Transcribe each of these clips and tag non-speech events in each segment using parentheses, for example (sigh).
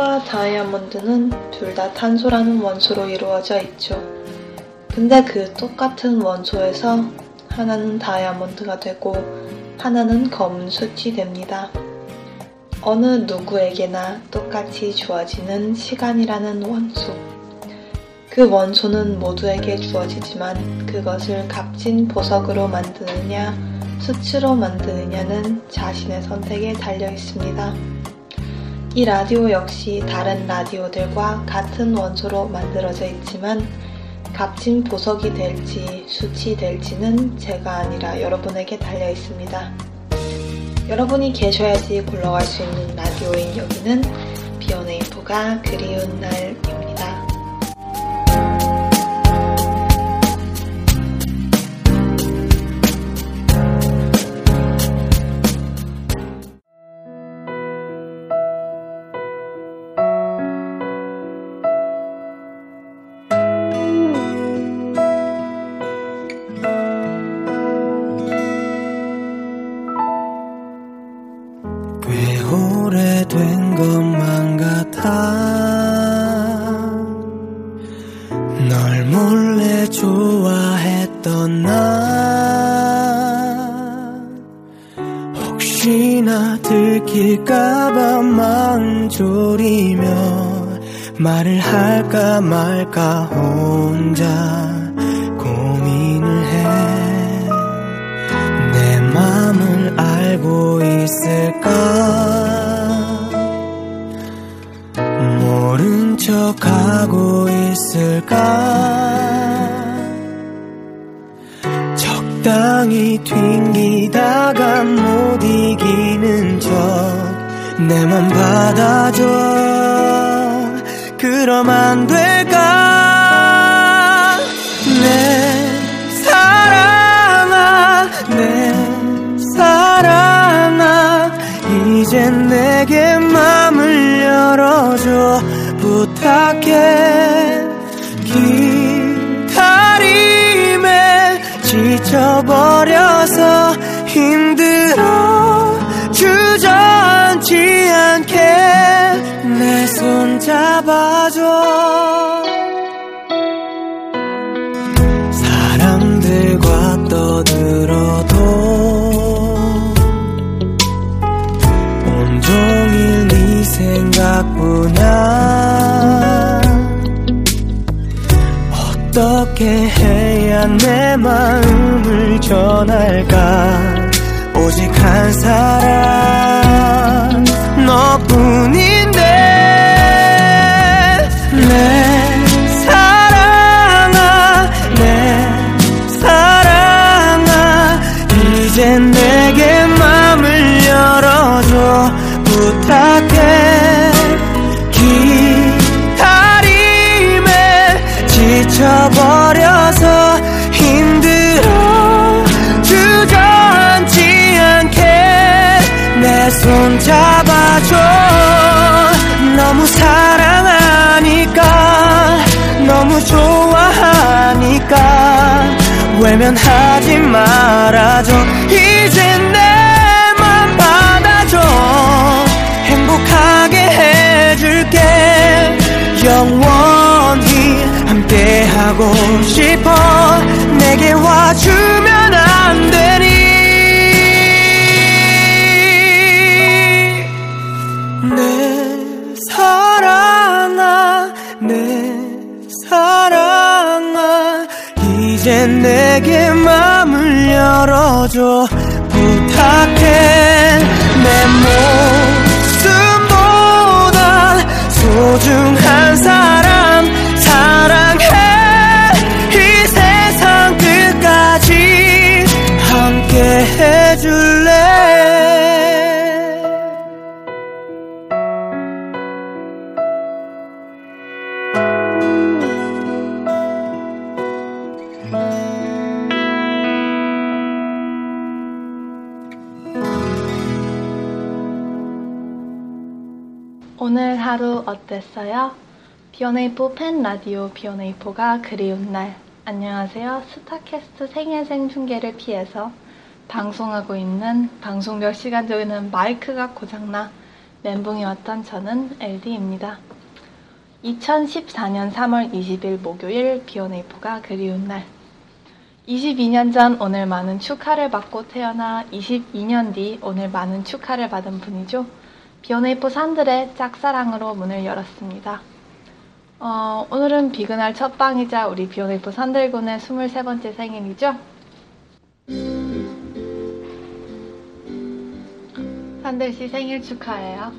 숯과 다이아몬드는 둘 다 탄소라는 원소로 이루어져 있죠. 근데 그 똑같은 원소에서 하나는 다이아몬드가 되고 하나는 검은 숯이 됩니다. 어느 누구에게나 똑같이 주어지는 시간이라는 원소. 그 원소는 모두에게 주어지지만 그것을 값진 보석으로 만드느냐, 수치로 만드느냐는 자신의 선택에 달려 있습니다. 이 라디오 역시 다른 라디오들과 같은 원소로 만들어져 있지만 값진 보석이 될지 수치 될지는 제가 아니라 여러분에게 달려 있습니다. 여러분이 계셔야지 굴러갈 수 있는 라디오인 여기는 비오네이프가 그리운 날입니다. 좋아했던 나. 혹시나 들킬까봐 졸이며 말을 할까 말까 혼자 고민을 해. 내 맘을 알고 있을까? 모른 척하고 있을까 적당히 튕기다가 못 이기는 척 내 맘 받아줘. 그럼 안 될까 잡아줘. 사람들과 떠들어도 온종일 네 생각뿐이야 어떻게 해야 내 마음을 전할까? 오직 한 사람 너뿐인 버려서 힘들어 주저앉지 않게 내 손 잡아줘. 너무 사랑하니까 너무 좋아하니까. 외면하지 말아줘. 이제 내맘 받아줘. 행복하게 해줄게. 함께 하고 싶어 내게 와주면 안 되니? 내 사랑아 내 사랑아 이제 내게 마음을 열어줘. 부탁해 내목 오늘 하루 어땠어요? B1A4 팬 라디오 B1A4가 그리운 날. 안녕하세요. 스타캐스트 생애 생중계를 피해서 방송하고 있는 방송 몇 시간 전에는 마이크가 고장나 멘붕이 왔던 저는 LD입니다. 2014년 3월 20일 목요일 B1A4가 그리운 날. 22년 전 오늘 많은 축하를 받고 태어나 22년 뒤 오늘 많은 축하를 받은 분이죠. 비오네이포 산들의 짝사랑으로 문을 열었습니다. 어, 오늘은 비그날 첫 방이자 우리 비오네이포 산들군의 23번째 생일이죠. 산들씨 생일 축하해요.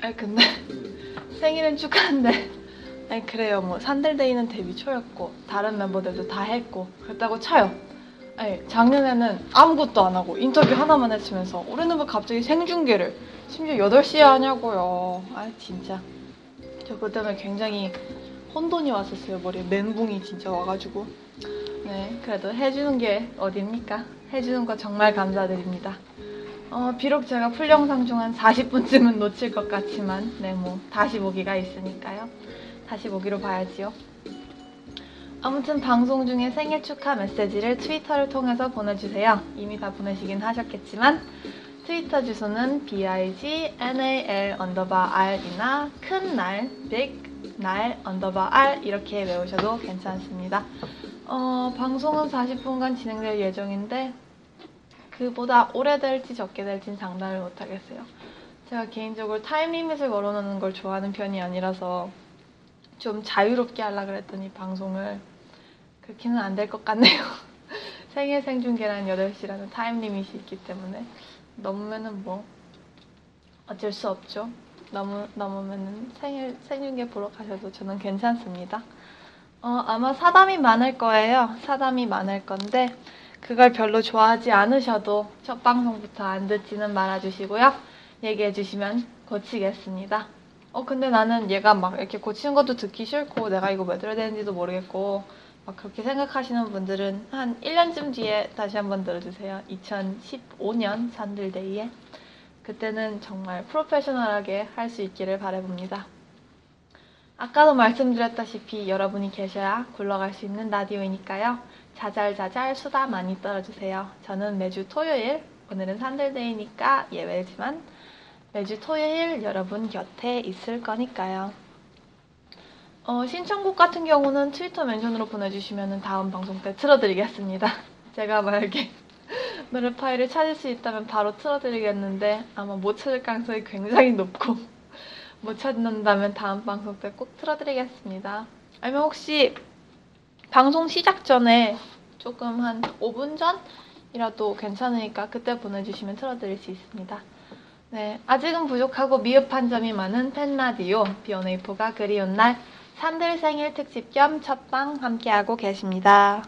아니 근데 (laughs) 생일은 축하한데 아니 그래요 뭐 산들데이는 데뷔 초였고 다른 멤버들도 다 했고 그랬다고 쳐요. 아니, 작년에는 아무것도 안 하고 인터뷰 하나만 했으면서 올해는 왜 갑자기 생중계를 심지어 8시에 하냐고요. 아 진짜. 저 그 때문에 굉장히 혼돈이 왔었어요. 머리에 멘붕이 진짜 와가지고. 네, 그래도 해주는 게 어딥니까? 해주는 거 정말 감사드립니다. 어, 비록 제가 풀 영상 중 한 40분쯤은 놓칠 것 같지만, 네, 뭐, 다시 보기가 있으니까요. 다시 보기로 봐야지요. 아무튼 방송 중에 생일 축하 메시지를 트위터를 통해서 보내주세요. 이미 다 보내시긴 하셨겠지만 트위터 주소는 bignal 언더바 r이나 큰 날, big 날 언더바 r 이렇게 외우셔도 괜찮습니다. 어, 방송은 40분간 진행될 예정인데 그보다 오래 될지 적게 될지는 장담을 못하겠어요. 제가 개인적으로 time limit을 걸어놓는 걸 좋아하는 편이 아니라서 좀 자유롭게 하려 그랬더니 방송을 그렇게는 안 될 것 같네요. (laughs) 생일 생중계란 8시라는 타임 리밋이 있기 때문에 넘으면은 뭐 어쩔 수 없죠. 넘으, 넘으면은 생일 생중계 보러 가셔도 저는 괜찮습니다. 어, 아마 사담이 많을 거예요. 사담이 많을 건데 그걸 별로 좋아하지 않으셔도 첫 방송부터 안 듣지는 말아주시고요. 얘기해 주시면 고치겠습니다. 어 근데 나는 얘가 막 이렇게 고치는 것도 듣기 싫고 내가 이거 왜 들어야 되는지도 모르겠고 막 그렇게 생각하시는 분들은 한 1년쯤 뒤에 다시 한번 들어주세요. 2015년 산들데이에. 그때는 정말 프로페셔널하게 할 수 있기를 바라봅니다. 아까도 말씀드렸다시피 여러분이 계셔야 굴러갈 수 있는 라디오이니까요. 자잘자잘 수다 많이 떨어주세요. 저는 매주 토요일, 오늘은 산들데이니까 예외지만 매주 토요일 여러분 곁에 있을 거니까요. 어, 신청곡 같은 경우는 트위터 멘션으로 보내주시면 다음 방송 때 틀어드리겠습니다. (laughs) 제가 만약에 (laughs) 노래 파일을 찾을 수 있다면 바로 틀어드리겠는데 아마 못 찾을 가능성이 굉장히 높고 (laughs) 못 찾는다면 다음 방송 때 꼭 틀어드리겠습니다. 아니면 혹시 방송 시작 전에 조금 한 5분 전이라도 괜찮으니까 그때 보내주시면 틀어드릴 수 있습니다. 네, 아직은 부족하고 미흡한 점이 많은 팬라디오 비오네이포가 그리운 날 산들 생일 특집 겸 첫방 함께하고 계십니다.